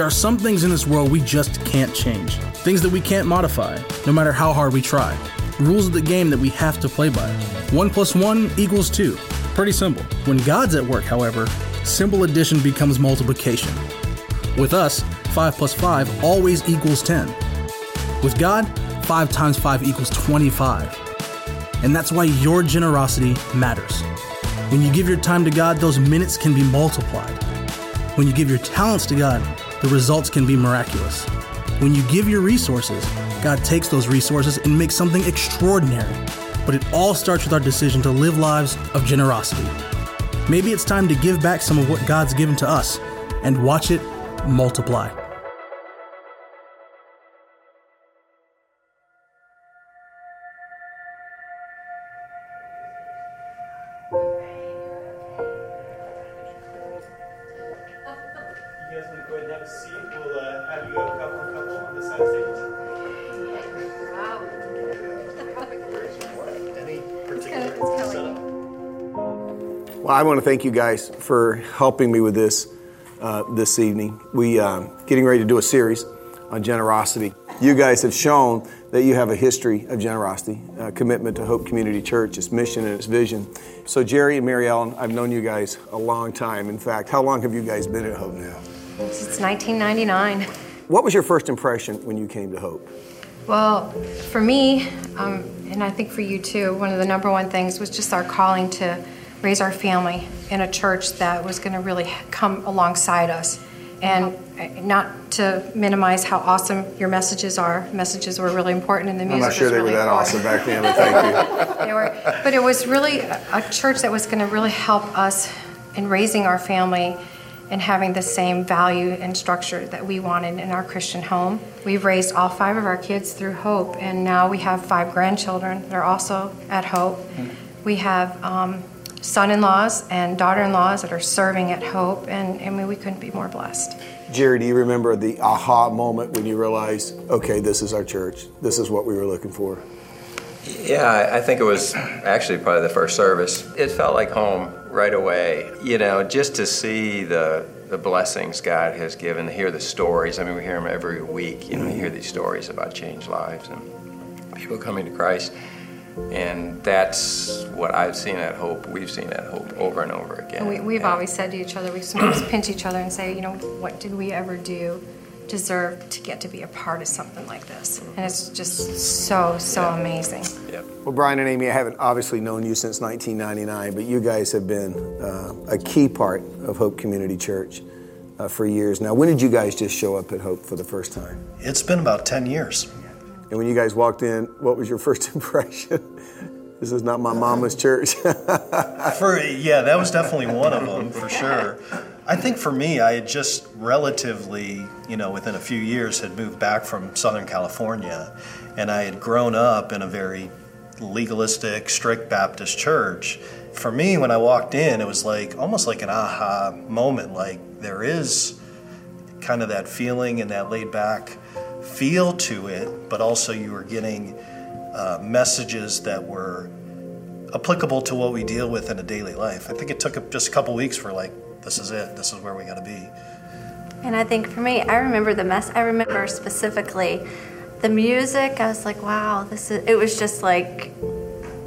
There are some things in this world we just can't change, things that we can't modify, no matter how hard we try. Rules of the game that we have to play by. One plus one equals two. Pretty simple. When God's at work, however, simple addition becomes multiplication. With us, 5 plus 5 always equals 10. With God, 5 times 5 equals 25. And that's why your generosity matters. When you give your time to God, those minutes can be multiplied. When you give your talents to God, the results can be miraculous. When you give your resources, God takes those resources and makes something extraordinary. But it all starts with our decision to live lives of generosity. Maybe it's time to give back some of what God's given to us and watch it multiply. You guys want go ahead and have a seat? We'll uh, have you go couple couple on this side of stage. Any particular setup? Well, I want to thank you guys for helping me with this uh, this evening. We uh, getting ready to do a series on generosity. You guys have shown that you have a history of generosity, uh, commitment to Hope Community Church, its mission and its vision. So, Jerry and Mary Ellen, I've known you guys a long time. In fact, how long have you guys been at Hope now? Since 1999. What was your first impression when you came to Hope? Well, for me, um, and I think for you too, one of the number one things was just our calling to raise our family in a church that was going to really come alongside us. And uh, not to minimize how awesome your messages are. Messages were really important, and the music I'm not sure they really were that important. awesome back then, but thank you. They were, but it was really a, a church that was going to really help us in raising our family and having the same value and structure that we wanted in our Christian home. We've raised all five of our kids through Hope, and now we have five grandchildren that are also at Hope. We have um, son-in-laws and daughter-in-laws that are serving at Hope, and I mean we couldn't be more blessed. Jerry, do you remember the aha moment when you realized, okay, this is our church, this is what we were looking for? Yeah, I- I think it was actually probably the first service. It felt like home right away. You know, just to see the the blessings God has given, to hear the stories. I mean, we hear them every week. You know, you hear these stories about changed lives and people coming to Christ. And that's what I've seen at Hope. We've seen at Hope over and over again. And we, we've And- always said to each other, we sometimes pinch each other and say, you know, what did we ever do deserve to get to be a part of something like this? And it's just so, so amazing. Yep. Well, Brian and Amy, I haven't obviously known you since 1999, but you guys have been uh, a key part of Hope Community Church uh, for years now. When did you guys just show up at Hope for the first time? It's been about 10 years. And when you guys walked in, what was your first impression? this is not my mama's church. For yeah, that was definitely one of them for sure. I think for me, I had just relatively, you know, within a few years, had moved back from Southern California, and I had grown up in a very legalistic, strict Baptist church. For me, when I walked in, it was like almost like an aha moment. Like there is kind of that feeling and that laid back feel to it, but also you were getting uh, messages that were applicable to what we deal with in a daily life. I think it took just a couple weeks for like, this is it, this is where we got to be. And I think for me, I remember the mess. I remember specifically the music. I was like, wow, this is. It was just like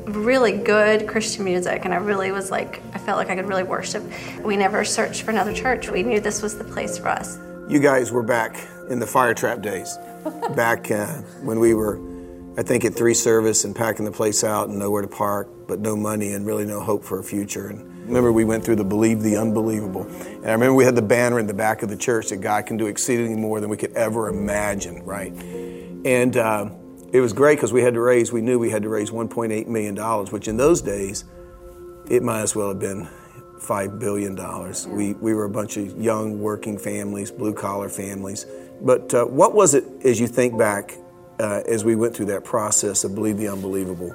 really good Christian music, and I really was like, I felt like I could really worship. We never searched for another church. We knew this was the place for us. you guys were back in the fire trap days, back uh, when we were, I think, at three service and packing the place out and nowhere to park, but no money and really no hope for a future. And remember, we went through the believe the unbelievable. And I remember we had the banner in the back of the church that God can do exceedingly more than we could ever imagine, right? And uh, it was great because we had to raise, we knew we had to raise $1.8 million, which in those days, it might as well have been $5 billion. We, we were a bunch of young working families, blue collar families. But uh, what was it as you think back uh, as we went through that process of believe the unbelievable?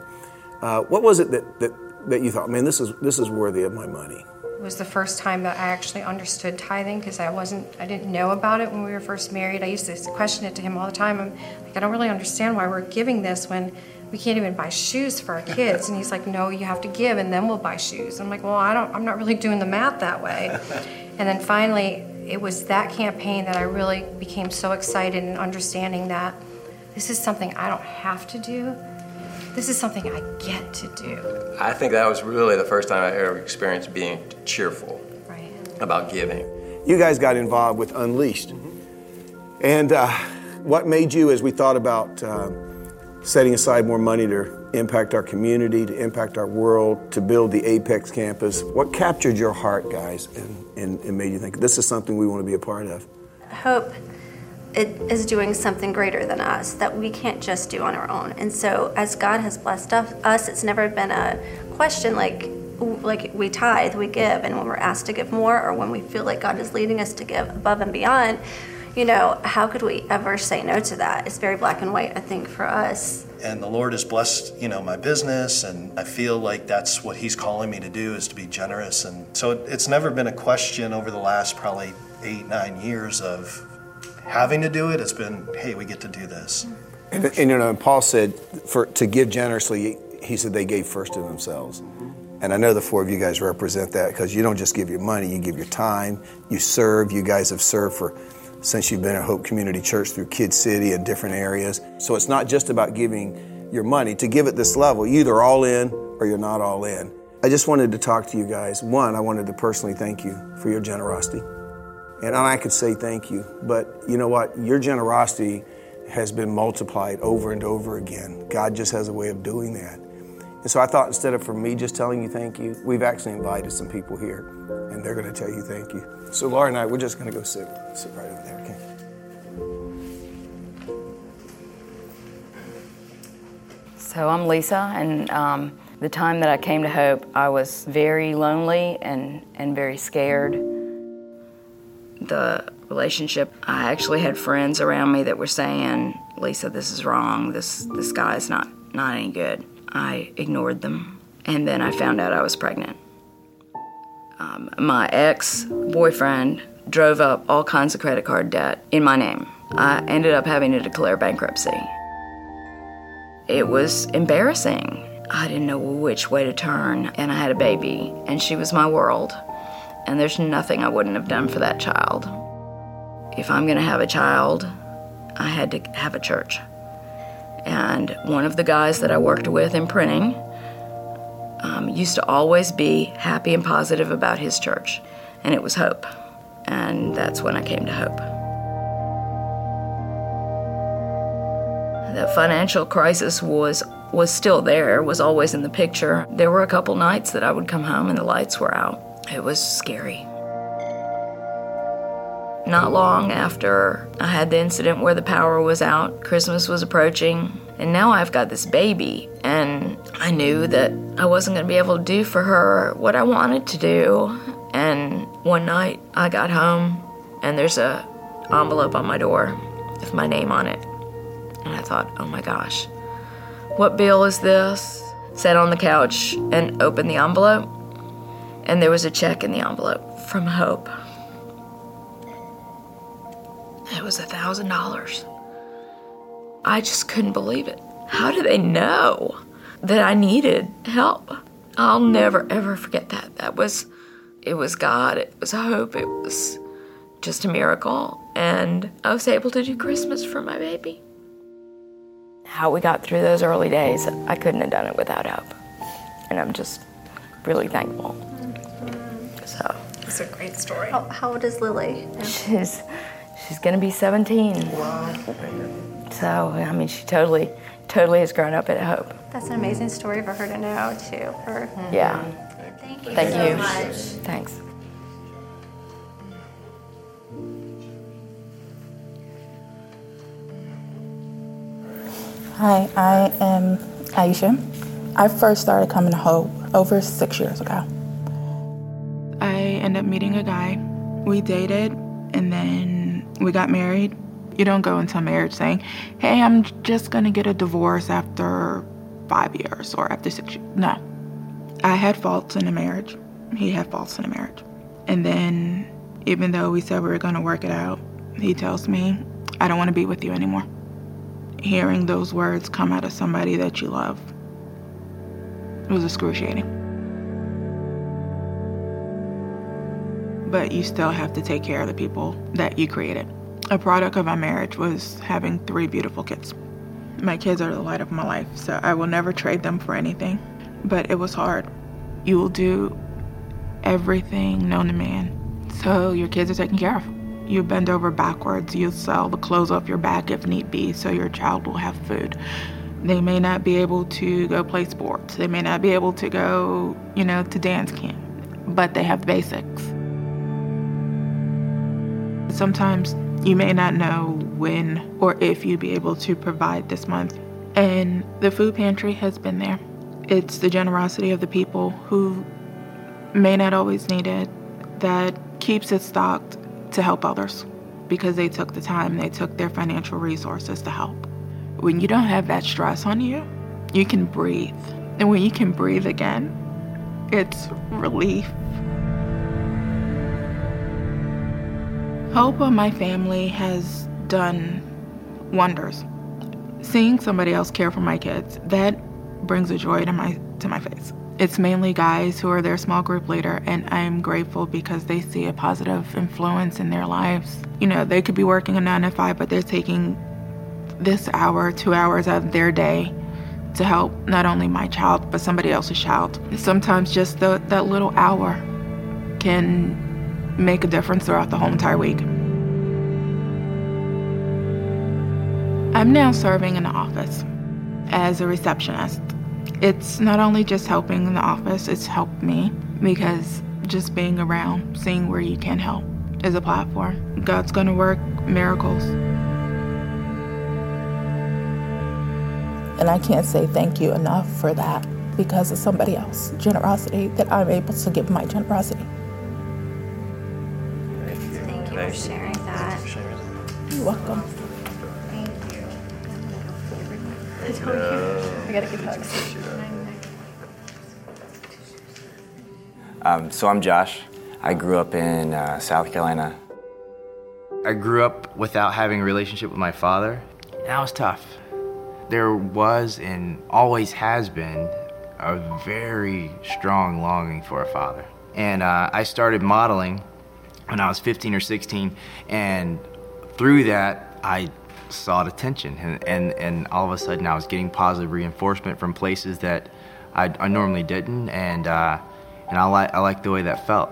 Uh, what was it that, that, that you thought, man, this is, this is worthy of my money? It was the first time that I actually understood tithing because I wasn't, I didn't know about it when we were first married. I used to question it to him all the time. I'm like, I don't really understand why we're giving this when we can't even buy shoes for our kids. And he's like, No, you have to give and then we'll buy shoes. I'm like, Well, I don't, I'm not really doing the math that way. And then finally, it was that campaign that I really became so excited and understanding that this is something I don't have to do. This is something I get to do. I think that was really the first time I ever experienced being cheerful Right. about giving. You guys got involved with Unleashed. And uh, what made you, as we thought about uh, setting aside more money to impact our community, to impact our world, to build the Apex campus, what captured your heart, guys, and, and, and made you think this is something we want to be a part of? hope it is doing something greater than us that we can't just do on our own. And so, as God has blessed us, it's never been a question like like we tithe, we give, and when we're asked to give more, or when we feel like God is leading us to give above and beyond, you know, how could we ever say no to that? It's very black and white, I think, for us. and the Lord has blessed, you know, my business, and I feel like that's what He's calling me to do is to be generous. And so it's never been a question over the last probably eight, nine years of having to do it. It's been, hey, we get to do this. And, and, you know, and Paul said for to give generously, he said they gave first to themselves. And I know the four of you guys represent that because you don't just give your money, you give your time, you serve. You guys have served for since you've been at Hope Community Church through Kid City and different areas. So it's not just about giving your money. To give at this level, you either all in or you're not all in. I just wanted to talk to you guys. One, I wanted to personally thank you for your generosity. And I could say thank you, but you know what? Your generosity has been multiplied over and over again. God just has a way of doing that. And so I thought instead of for me just telling you thank you, we've actually invited some people here and they're going to tell you thank you. So Laura and I, we're just going to go sit, sit right over there, okay? So I'm Lisa, and um, the time that I came to Hope, I was very lonely and, and very scared. The relationship, I actually had friends around me that were saying, Lisa, this is wrong. This, this guy's not, not any good. I ignored them. And then I found out I was pregnant. Um, my ex boyfriend drove up all kinds of credit card debt in my name. I ended up having to declare bankruptcy. It was embarrassing. I didn't know which way to turn, and I had a baby, and she was my world. And there's nothing I wouldn't have done for that child. If I'm gonna have a child, I had to have a church. And one of the guys that I worked with in printing um, used to always be happy and positive about his church, and it was Hope. And that's when I came to Hope. The financial crisis was was still there, was always in the picture. There were a couple nights that I would come home and the lights were out. It was scary. Not long after I had the incident where the power was out, Christmas was approaching, and now I've got this baby, and I knew that I wasn't going to be able to do for her what I wanted to do. And one night I got home, and there's a envelope on my door with my name on it. And I thought, oh my gosh, what bill is this? Sat on the couch and opened the envelope, and there was a check in the envelope from Hope. It was a thousand dollars. I just couldn't believe it. How did they know that I needed help? I'll never ever forget that. That was, it was God. It was hope. It was just a miracle, and I was able to do Christmas for my baby. How we got through those early days, I couldn't have done it without hope, and I'm just really thankful. So It's a great story. How, how old is Lily? she's she's gonna be 17. Wow. So I mean, she totally totally has grown up at Hope. That's an amazing story for her to know, too. For, mm-hmm. Yeah. Thank you Thank so you. much. Thanks. Hi, I am Aisha. I first started coming to Hope over six years ago. I ended up meeting a guy. We dated and then we got married. You don't go into a marriage saying, hey, I'm just gonna get a divorce after five years or after six years. No. I had faults in a marriage. He had faults in a marriage. And then, even though we said we were gonna work it out, he tells me, I don't wanna be with you anymore. Hearing those words come out of somebody that you love was excruciating. But you still have to take care of the people that you created. A product of my marriage was having three beautiful kids. My kids are the light of my life, so I will never trade them for anything. But it was hard. You will do everything known to man so your kids are taken care of. You bend over backwards, you sell the clothes off your back if need be so your child will have food. They may not be able to go play sports. They may not be able to go, you know, to dance camp, but they have basics. Sometimes you may not know when or if you'll be able to provide this month. And the food pantry has been there. It's the generosity of the people who may not always need it that keeps it stocked to help others because they took the time, they took their financial resources to help. When you don't have that stress on you, you can breathe. And when you can breathe again, it's relief. Hope of my family has done wonders. Seeing somebody else care for my kids, that brings a joy to my to my face. It's mainly guys who are their small group leader and I'm grateful because they see a positive influence in their lives. You know, they could be working a 9 to 5 but they're taking this hour, 2 hours of their day to help not only my child but somebody else's child. Sometimes just the, that little hour can make a difference throughout the whole entire week. I'm now serving in the office as a receptionist. It's not only just helping in the office, it's helped me because just being around, seeing where you can help is a platform. God's gonna work miracles. And I can't say thank you enough for that because of somebody else's generosity that I'm able to give my generosity. Thank you for sharing that. You're welcome. Thank you. I told you. I gotta give hugs. Um, so I'm Josh. I grew up in uh, South Carolina. I grew up without having a relationship with my father. That was tough. There was and always has been a very strong longing for a father. And uh, I started modeling when I was 15 or 16, and through that, I sought attention. And, and, and all of a sudden, I was getting positive reinforcement from places that I, I normally didn't, and, uh, and I, li- I liked the way that felt.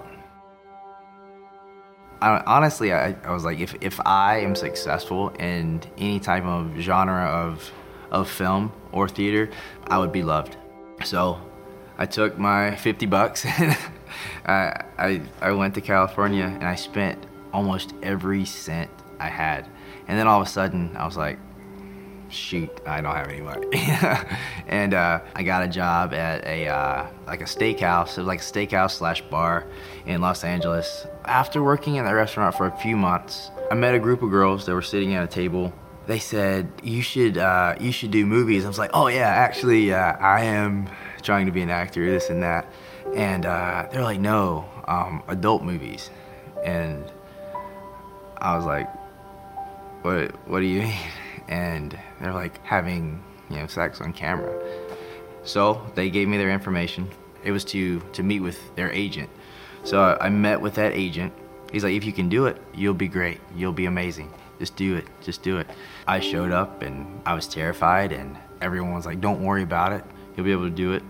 I, honestly, I, I was like, if, if I am successful in any type of genre of, of film or theater, I would be loved. So I took my 50 bucks and I, I, went to California and I spent almost every cent I had. And then all of a sudden, I was like, shoot, I don't have any money. and uh, I got a job at a uh, like a steakhouse. It was like a steakhouse slash bar in Los Angeles. After working in that restaurant for a few months, I met a group of girls that were sitting at a table. They said you should uh, you should do movies. I was like, oh yeah, actually, uh, I am trying to be an actor, this and that. And uh, they're like, no, um, adult movies. And I was like, what What do you mean? And they're like having you know sex on camera. So they gave me their information. It was to to meet with their agent. So I, I met with that agent. He's like, if you can do it, you'll be great. You'll be amazing. Just do it. Just do it. I showed up and I was terrified, and everyone was like, don't worry about it. You'll be able to do it.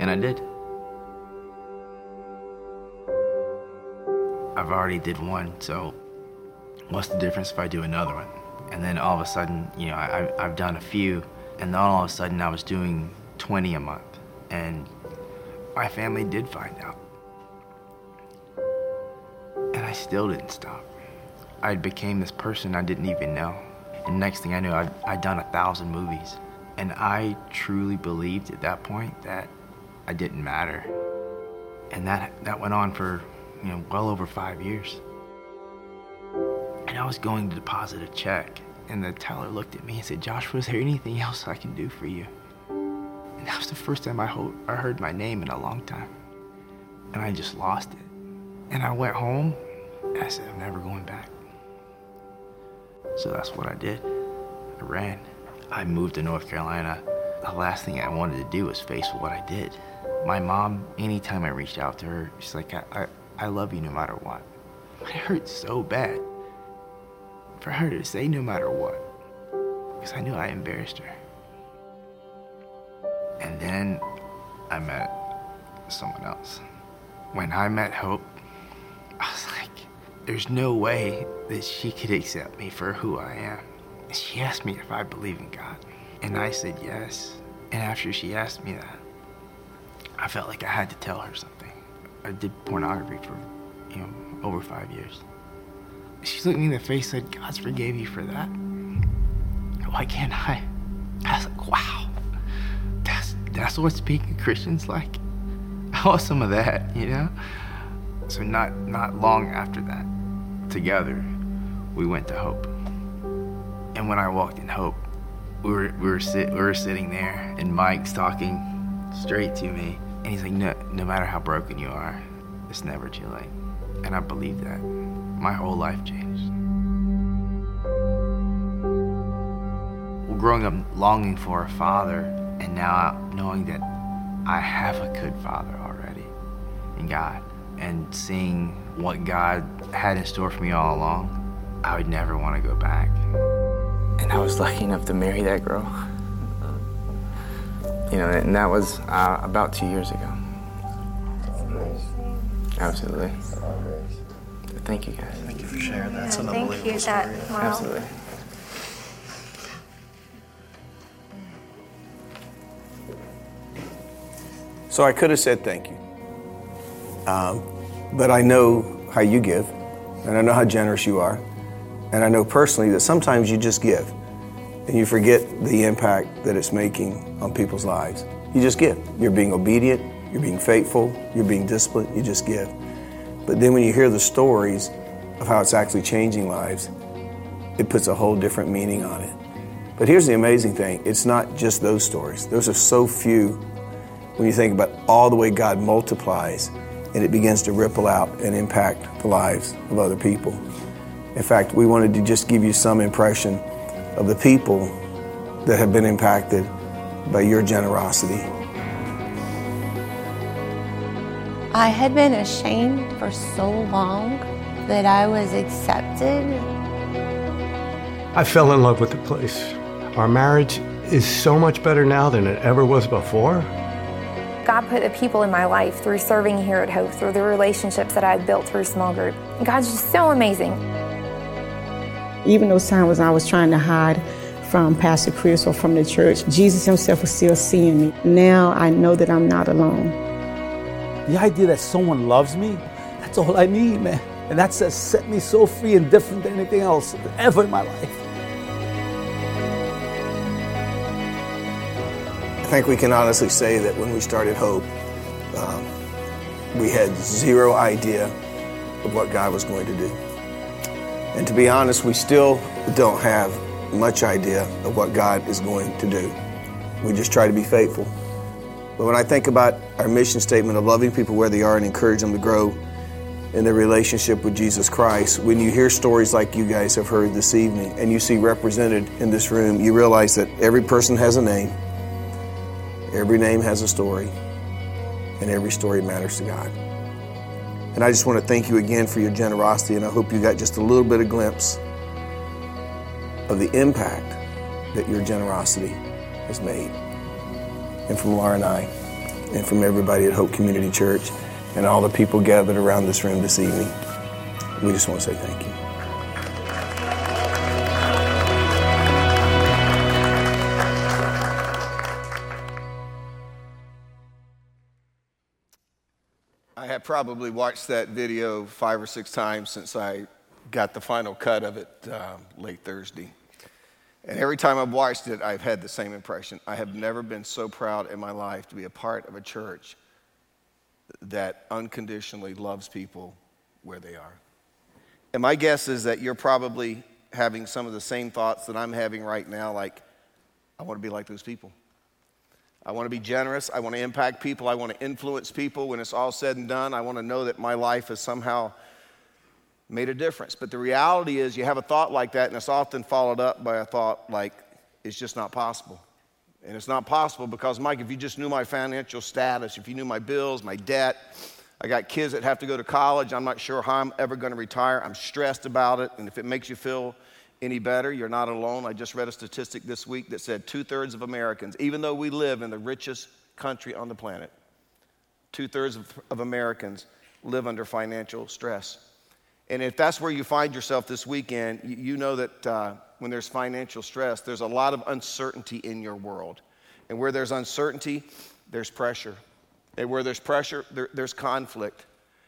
And I did. I've already did one, so what's the difference if I do another one? And then all of a sudden, you know, I, I've done a few, and then all of a sudden I was doing 20 a month. And my family did find out. And I still didn't stop. I became this person I didn't even know. And next thing I knew, I'd, I'd done a thousand movies. And I truly believed at that point that I didn't matter. And that, that went on for, you know, well over five years. And I was going to deposit a check, and the teller looked at me and said, Josh, was there anything else I can do for you? And that was the first time I, ho- I heard my name in a long time. And I just lost it. And I went home, and I said, I'm never going back. So that's what I did. I ran. I moved to North Carolina. The last thing I wanted to do was face what I did. My mom, anytime I reached out to her, she's like, I, I, I love you no matter what. It hurt so bad for her to say no matter what, because I knew I embarrassed her. And then I met someone else. When I met Hope, I was like, there's no way that she could accept me for who I am. She asked me if I believe in God, and I said yes. And after she asked me that, I felt like I had to tell her something. I did pornography for, you know, over five years. She looked me in the face and said, God's forgave you for that. Why can't I? I was like, wow. That's that's what speaking Christians like. I want some of that, you know? So not not long after that, together, we went to Hope. And when I walked in Hope, we were we were sit we were sitting there and Mike's talking straight to me. And he's like, no, no matter how broken you are, it's never too late. And I believe that. My whole life changed. Well, growing up longing for a father, and now knowing that I have a good father already in God, and seeing what God had in store for me all along, I would never want to go back. And I was lucky enough to marry that girl. You know, and that was uh, about two years ago. Absolutely. Thank you guys. Thank you for sharing that. It's an thank unbelievable you. story. That wow. Absolutely. So I could have said thank you. Um, but I know how you give, and I know how generous you are. And I know personally that sometimes you just give, and you forget the impact that it's making on people's lives. You just give. You're being obedient, you're being faithful, you're being disciplined, you just give. But then when you hear the stories of how it's actually changing lives, it puts a whole different meaning on it. But here's the amazing thing it's not just those stories, those are so few when you think about all the way God multiplies and it begins to ripple out and impact the lives of other people. In fact, we wanted to just give you some impression of the people that have been impacted by your generosity. I had been ashamed for so long that I was accepted. I fell in love with the place. Our marriage is so much better now than it ever was before. God put the people in my life through serving here at Hope, through the relationships that I had built through small group. God's just so amazing. Even those times when I was trying to hide from Pastor Chris or from the church, Jesus Himself was still seeing me. Now I know that I'm not alone. The idea that someone loves me, that's all I need, man. And that's set me so free and different than anything else ever in my life. I think we can honestly say that when we started Hope, um, we had zero idea of what God was going to do. And to be honest, we still don't have much idea of what God is going to do. We just try to be faithful. But when I think about our mission statement of loving people where they are and encourage them to grow in their relationship with Jesus Christ, when you hear stories like you guys have heard this evening and you see represented in this room, you realize that every person has a name, every name has a story, and every story matters to God. And I just want to thank you again for your generosity, and I hope you got just a little bit of glimpse of the impact that your generosity has made. And from Laura and I, and from everybody at Hope Community Church, and all the people gathered around this room this evening, we just want to say thank you. Probably watched that video five or six times since I got the final cut of it um, late Thursday. And every time I've watched it, I've had the same impression. I have never been so proud in my life to be a part of a church that unconditionally loves people where they are. And my guess is that you're probably having some of the same thoughts that I'm having right now like, I want to be like those people. I want to be generous. I want to impact people. I want to influence people. When it's all said and done, I want to know that my life has somehow made a difference. But the reality is, you have a thought like that, and it's often followed up by a thought like, it's just not possible. And it's not possible because, Mike, if you just knew my financial status, if you knew my bills, my debt, I got kids that have to go to college. I'm not sure how I'm ever going to retire. I'm stressed about it. And if it makes you feel any better, you're not alone. I just read a statistic this week that said two thirds of Americans, even though we live in the richest country on the planet, two thirds of, of Americans live under financial stress. And if that's where you find yourself this weekend, you, you know that uh, when there's financial stress, there's a lot of uncertainty in your world. And where there's uncertainty, there's pressure. And where there's pressure, there, there's conflict.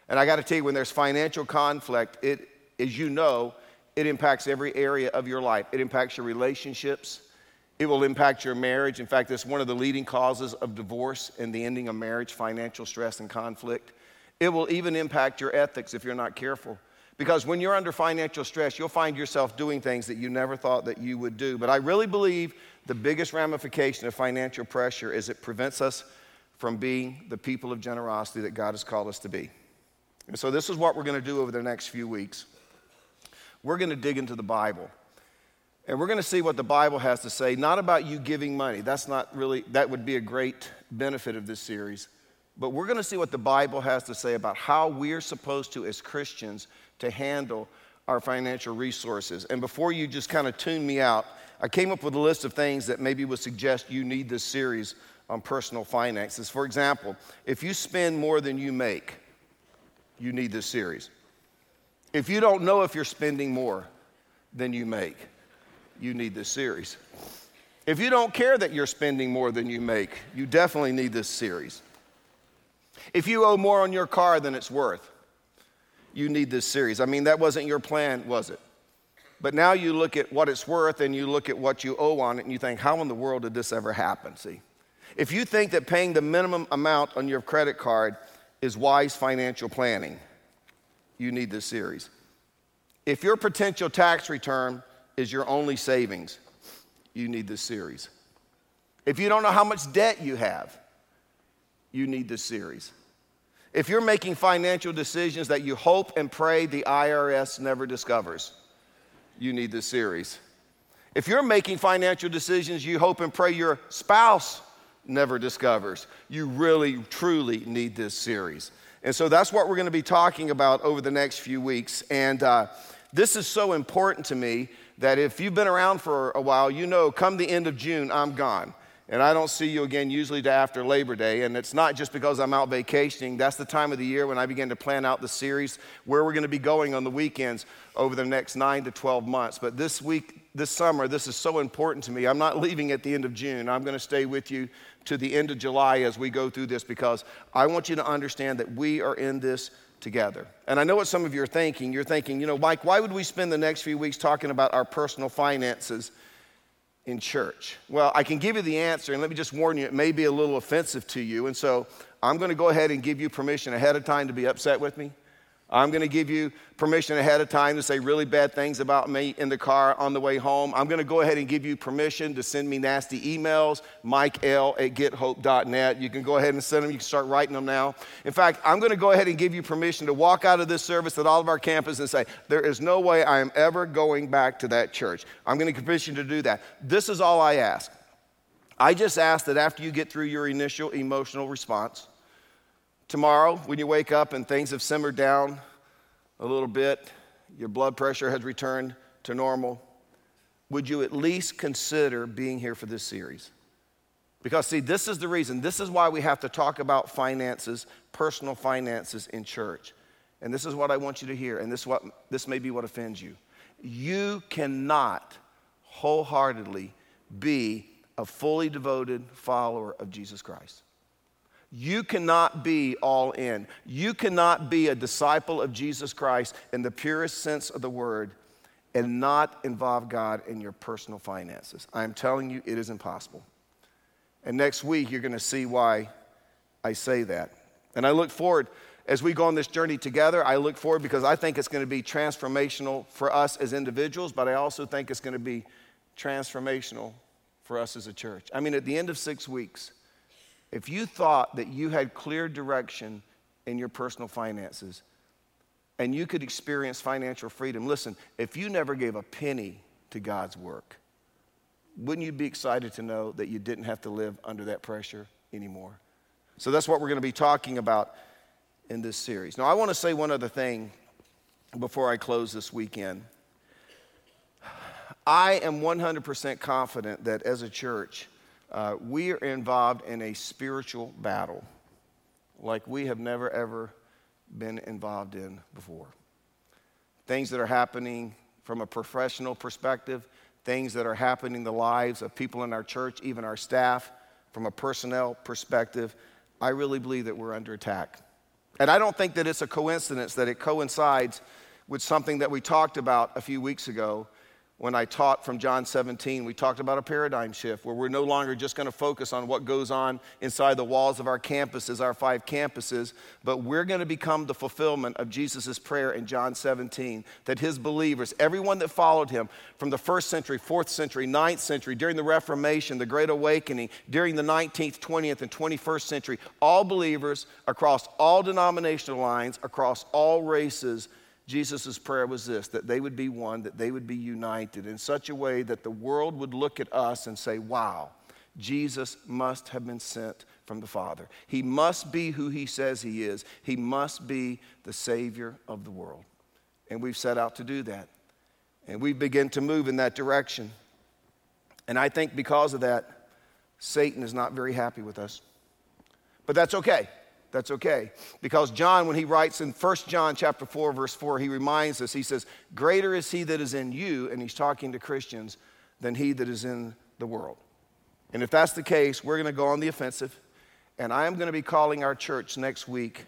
And I got to tell you, when there's financial conflict, it, as you know, it impacts every area of your life. It impacts your relationships. It will impact your marriage. In fact, it's one of the leading causes of divorce and the ending of marriage financial stress and conflict. It will even impact your ethics if you're not careful. Because when you're under financial stress, you'll find yourself doing things that you never thought that you would do. But I really believe the biggest ramification of financial pressure is it prevents us from being the people of generosity that God has called us to be. And so, this is what we're going to do over the next few weeks. We're going to dig into the Bible. And we're going to see what the Bible has to say, not about you giving money. That's not really, that would be a great benefit of this series. But we're going to see what the Bible has to say about how we're supposed to, as Christians, to handle our financial resources. And before you just kind of tune me out, I came up with a list of things that maybe would suggest you need this series on personal finances. For example, if you spend more than you make, you need this series. If you don't know if you're spending more than you make, you need this series. If you don't care that you're spending more than you make, you definitely need this series. If you owe more on your car than it's worth, you need this series. I mean, that wasn't your plan, was it? But now you look at what it's worth and you look at what you owe on it and you think, how in the world did this ever happen? See? If you think that paying the minimum amount on your credit card is wise financial planning, you need this series. If your potential tax return is your only savings, you need this series. If you don't know how much debt you have, you need this series. If you're making financial decisions that you hope and pray the IRS never discovers, you need this series. If you're making financial decisions you hope and pray your spouse never discovers, you really, truly need this series. And so that's what we're going to be talking about over the next few weeks. And uh, this is so important to me that if you've been around for a while, you know come the end of June, I'm gone and I don't see you again usually to after Labor Day. And it's not just because I'm out vacationing. That's the time of the year when I begin to plan out the series where we're going to be going on the weekends over the next nine to 12 months. But this week, this summer, this is so important to me. I'm not leaving at the end of June. I'm going to stay with you to the end of July as we go through this because I want you to understand that we are in this together. And I know what some of you are thinking. You're thinking, you know, Mike, why would we spend the next few weeks talking about our personal finances? in church? Well, I can give you the answer, and let me just warn you, it may be a little offensive to you. And so I'm going to go ahead and give you permission ahead of time to be upset with me. I'm going to give you permission ahead of time to say really bad things about me in the car on the way home. I'm going to go ahead and give you permission to send me nasty emails, Mike L at gethope.net. You can go ahead and send them. You can start writing them now. In fact, I'm going to go ahead and give you permission to walk out of this service at all of our campuses and say, there is no way I am ever going back to that church. I'm going to permission to do that. This is all I ask. I just ask that after you get through your initial emotional response, Tomorrow, when you wake up and things have simmered down a little bit, your blood pressure has returned to normal, would you at least consider being here for this series? Because, see, this is the reason. This is why we have to talk about finances, personal finances in church. And this is what I want you to hear, and this, what, this may be what offends you. You cannot wholeheartedly be a fully devoted follower of Jesus Christ. You cannot be all in. You cannot be a disciple of Jesus Christ in the purest sense of the word and not involve God in your personal finances. I'm telling you, it is impossible. And next week, you're going to see why I say that. And I look forward, as we go on this journey together, I look forward because I think it's going to be transformational for us as individuals, but I also think it's going to be transformational for us as a church. I mean, at the end of six weeks, if you thought that you had clear direction in your personal finances and you could experience financial freedom, listen, if you never gave a penny to God's work, wouldn't you be excited to know that you didn't have to live under that pressure anymore? So that's what we're going to be talking about in this series. Now, I want to say one other thing before I close this weekend. I am 100% confident that as a church, uh, we are involved in a spiritual battle like we have never, ever been involved in before. Things that are happening from a professional perspective, things that are happening in the lives of people in our church, even our staff, from a personnel perspective, I really believe that we're under attack. And I don't think that it's a coincidence that it coincides with something that we talked about a few weeks ago when I taught from John 17, we talked about a paradigm shift where we're no longer just going to focus on what goes on inside the walls of our campuses, our five campuses, but we're going to become the fulfillment of Jesus' prayer in John 17 that his believers, everyone that followed him from the first century, fourth century, ninth century, during the Reformation, the Great Awakening, during the 19th, 20th, and 21st century, all believers across all denominational lines, across all races, Jesus' prayer was this that they would be one, that they would be united in such a way that the world would look at us and say, wow, Jesus must have been sent from the Father. He must be who he says he is. He must be the Savior of the world. And we've set out to do that. And we begin to move in that direction. And I think because of that, Satan is not very happy with us. But that's okay. That's okay. Because John, when he writes in 1 John chapter 4, verse 4, he reminds us, he says, Greater is he that is in you, and he's talking to Christians, than he that is in the world. And if that's the case, we're going to go on the offensive. And I am going to be calling our church next week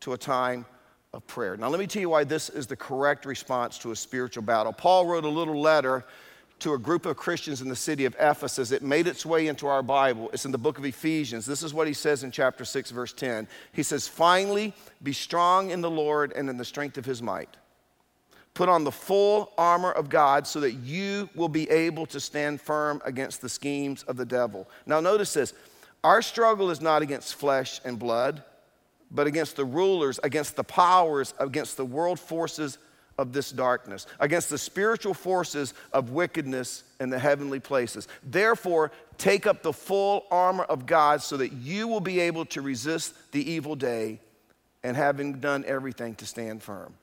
to a time of prayer. Now, let me tell you why this is the correct response to a spiritual battle. Paul wrote a little letter to a group of Christians in the city of Ephesus. It made its way into our Bible. It's in the book of Ephesians. This is what he says in chapter 6, verse 10. He says, Finally, be strong in the Lord and in the strength of his might. Put on the full armor of God so that you will be able to stand firm against the schemes of the devil. Now, notice this our struggle is not against flesh and blood, but against the rulers, against the powers, against the world forces of this darkness, against the spiritual forces of wickedness in the heavenly places. Therefore, take up the full armor of God so that you will be able to resist the evil day and having done everything to stand firm.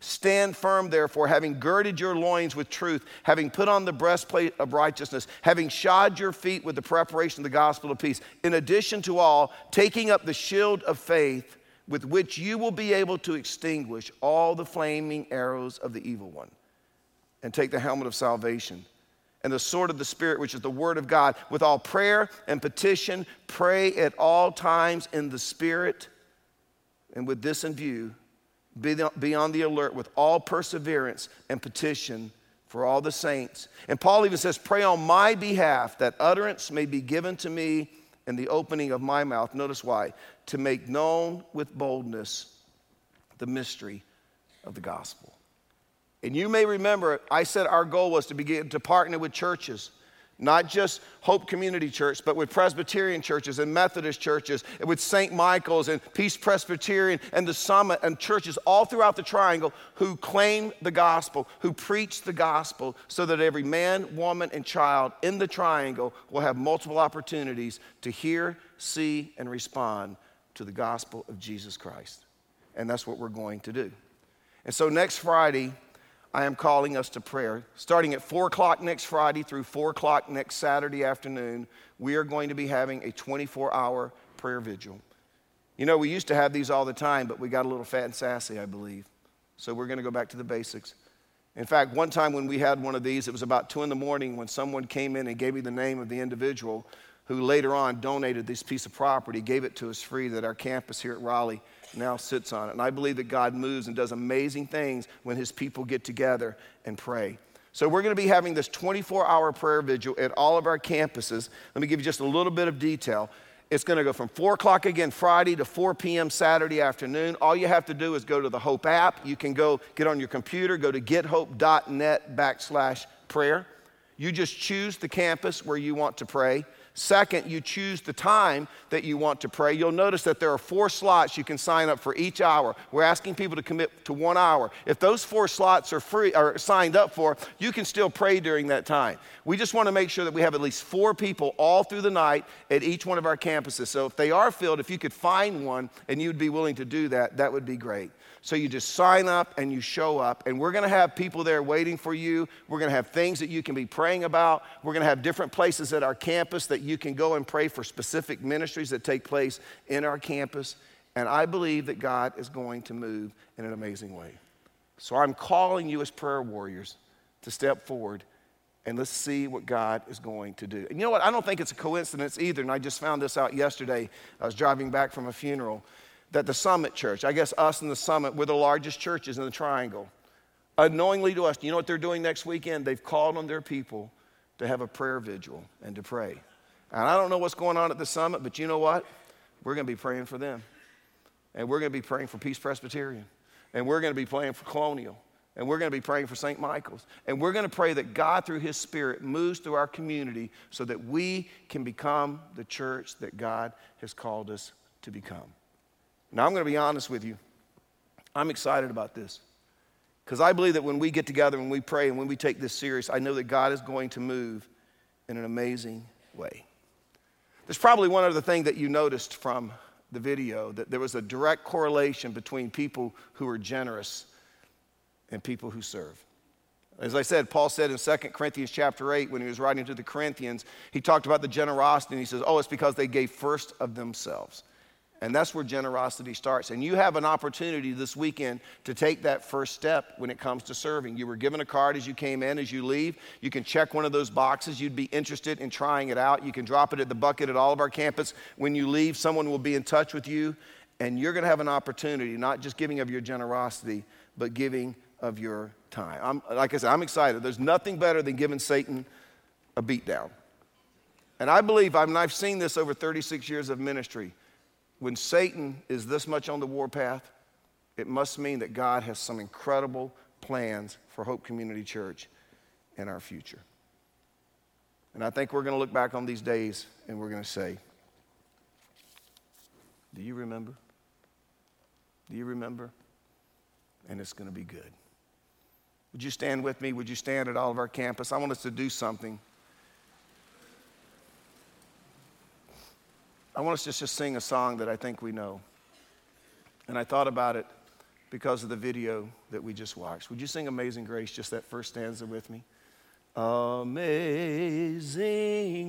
Stand firm, therefore, having girded your loins with truth, having put on the breastplate of righteousness, having shod your feet with the preparation of the gospel of peace. In addition to all, taking up the shield of faith with which you will be able to extinguish all the flaming arrows of the evil one. And take the helmet of salvation and the sword of the Spirit, which is the word of God, with all prayer and petition, pray at all times in the Spirit. And with this in view, be on the alert with all perseverance and petition for all the saints. And Paul even says, Pray on my behalf that utterance may be given to me in the opening of my mouth. Notice why to make known with boldness the mystery of the gospel. And you may remember, I said our goal was to begin to partner with churches, not just Hope Community Church, but with Presbyterian churches and Methodist churches, and with St. Michael's and Peace Presbyterian and the Summit and churches all throughout the triangle who claim the gospel, who preach the gospel, so that every man, woman, and child in the triangle will have multiple opportunities to hear, see, and respond to the gospel of Jesus Christ. And that's what we're going to do. And so next Friday, I am calling us to prayer. Starting at 4 o'clock next Friday through 4 o'clock next Saturday afternoon, we are going to be having a 24 hour prayer vigil. You know, we used to have these all the time, but we got a little fat and sassy, I believe. So we're going to go back to the basics. In fact, one time when we had one of these, it was about 2 in the morning when someone came in and gave me the name of the individual who later on donated this piece of property, gave it to us free that our campus here at Raleigh now sits on it. And I believe that God moves and does amazing things when his people get together and pray. So we're going to be having this 24 hour prayer vigil at all of our campuses. Let me give you just a little bit of detail. It's going to go from 4 o'clock again Friday to 4 p.m. Saturday afternoon. All you have to do is go to the Hope app. You can go get on your computer, go to gethope.net backslash prayer. You just choose the campus where you want to pray. Second, you choose the time that you want to pray. You'll notice that there are four slots you can sign up for each hour. We're asking people to commit to one hour. If those four slots are free or signed up for, you can still pray during that time. We just want to make sure that we have at least four people all through the night at each one of our campuses. So if they are filled, if you could find one and you'd be willing to do that, that would be great. So you just sign up and you show up, and we're to have people there waiting for you. We're to have things that you can be praying about. We're to have different places at our campus that you can go and pray for specific ministries that take place in our campus. And I believe that God is going to move in an amazing way. So I'm calling you as prayer warriors to step forward and let's see what God is going to do. And you know what? I don't think it's a coincidence either. And I just found this out yesterday. I was driving back from a funeral that the Summit Church, I guess us and the Summit, we're the largest churches in the Triangle. Unknowingly to us, you know what they're doing next weekend? They've called on their people to have a prayer vigil and to pray. And I don't know what's going on at the Summit, but you know what? We're going to be praying for them. And we're going to be praying for Peace Presbyterian. And we're going to be praying for Colonial. And we're going to be praying for St. Michael's. And we're going to pray that God, through His Spirit, moves through our community so that we can become the church that God has called us to become. Now, I'm going to be honest with you. I'm excited about this because I believe that when we get together and we pray and when we take this serious, I know that God is going to move in an amazing way. There's probably one other thing that you noticed from the video that there was a direct correlation between people who are generous and people who serve. As I said, Paul said in 2 Corinthians chapter 8, when he was writing to the Corinthians, he talked about the generosity and he says, Oh, it's because they gave first of themselves. And that's where generosity starts. And you have an opportunity this weekend to take that first step when it comes to serving. You were given a card as you came in, as you leave. You can check one of those boxes. You'd be interested in trying it out. You can drop it at the bucket at all of our campus. When you leave, someone will be in touch with you. And you're going to have an opportunity, not just giving of your generosity, but giving of your time. I'm, like I said, I'm excited. There's nothing better than giving Satan a beatdown. And I believe, I mean, I've seen this over 36 years of ministry when Satan is this much on the warpath, it must mean that God has some incredible plans for Hope Community Church in our future. And I think we're going to look back on these days and we're going to say, Do you remember? Do you remember? And it's going to be good. Would you stand with me? Would you stand at all of our campus? I want us to do something. I want us to just sing a song that I think we know. And I thought about it because of the video that we just watched. Would you sing Amazing Grace, just that first stanza with me? Amazing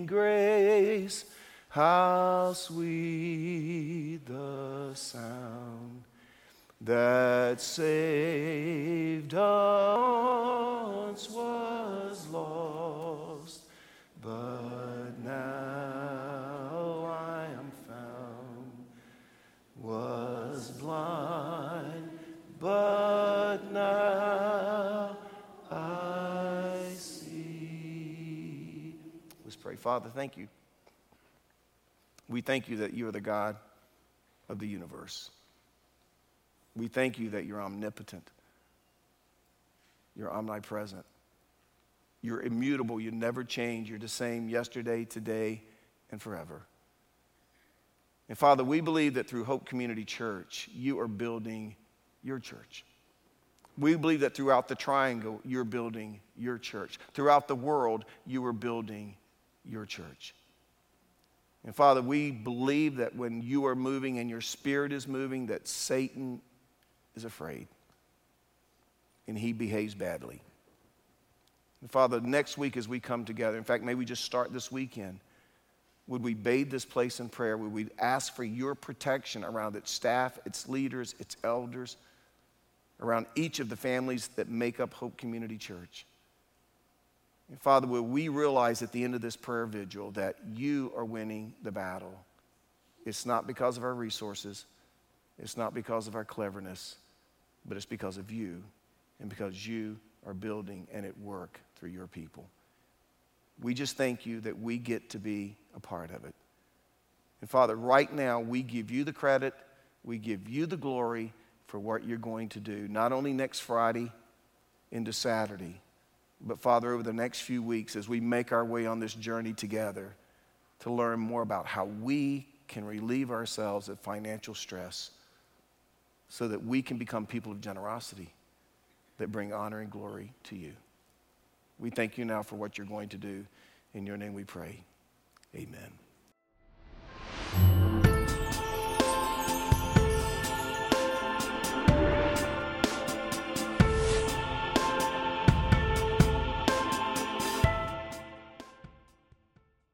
grace, how sweet the sound that saved us was lost, but now Father, thank you. We thank you that you are the God of the universe. We thank you that you're omnipotent, you're omnipresent, you're immutable, you never change, you're the same yesterday, today, and forever. And Father, we believe that through Hope Community Church, you are building your church. We believe that throughout the triangle, you're building your church. Throughout the world, you are building your church. And Father, we believe that when you are moving and your spirit is moving, that Satan is afraid and he behaves badly. And Father, next week as we come together, in fact, may we just start this weekend, would we bathe this place in prayer? Would we ask for your protection around its staff, its leaders, its elders, around each of the families that make up Hope Community Church? And Father, will we realize at the end of this prayer vigil that you are winning the battle? It's not because of our resources, it's not because of our cleverness, but it's because of you and because you are building and at work through your people. We just thank you that we get to be a part of it. And Father, right now we give you the credit, we give you the glory for what you're going to do, not only next Friday into Saturday, but Father, over the next few weeks as we make our way on this journey together, to learn more about how we can relieve ourselves of financial stress so that we can become people of generosity that bring honor and glory to you. We thank you now for what you're going to do. In your name we pray. Amen.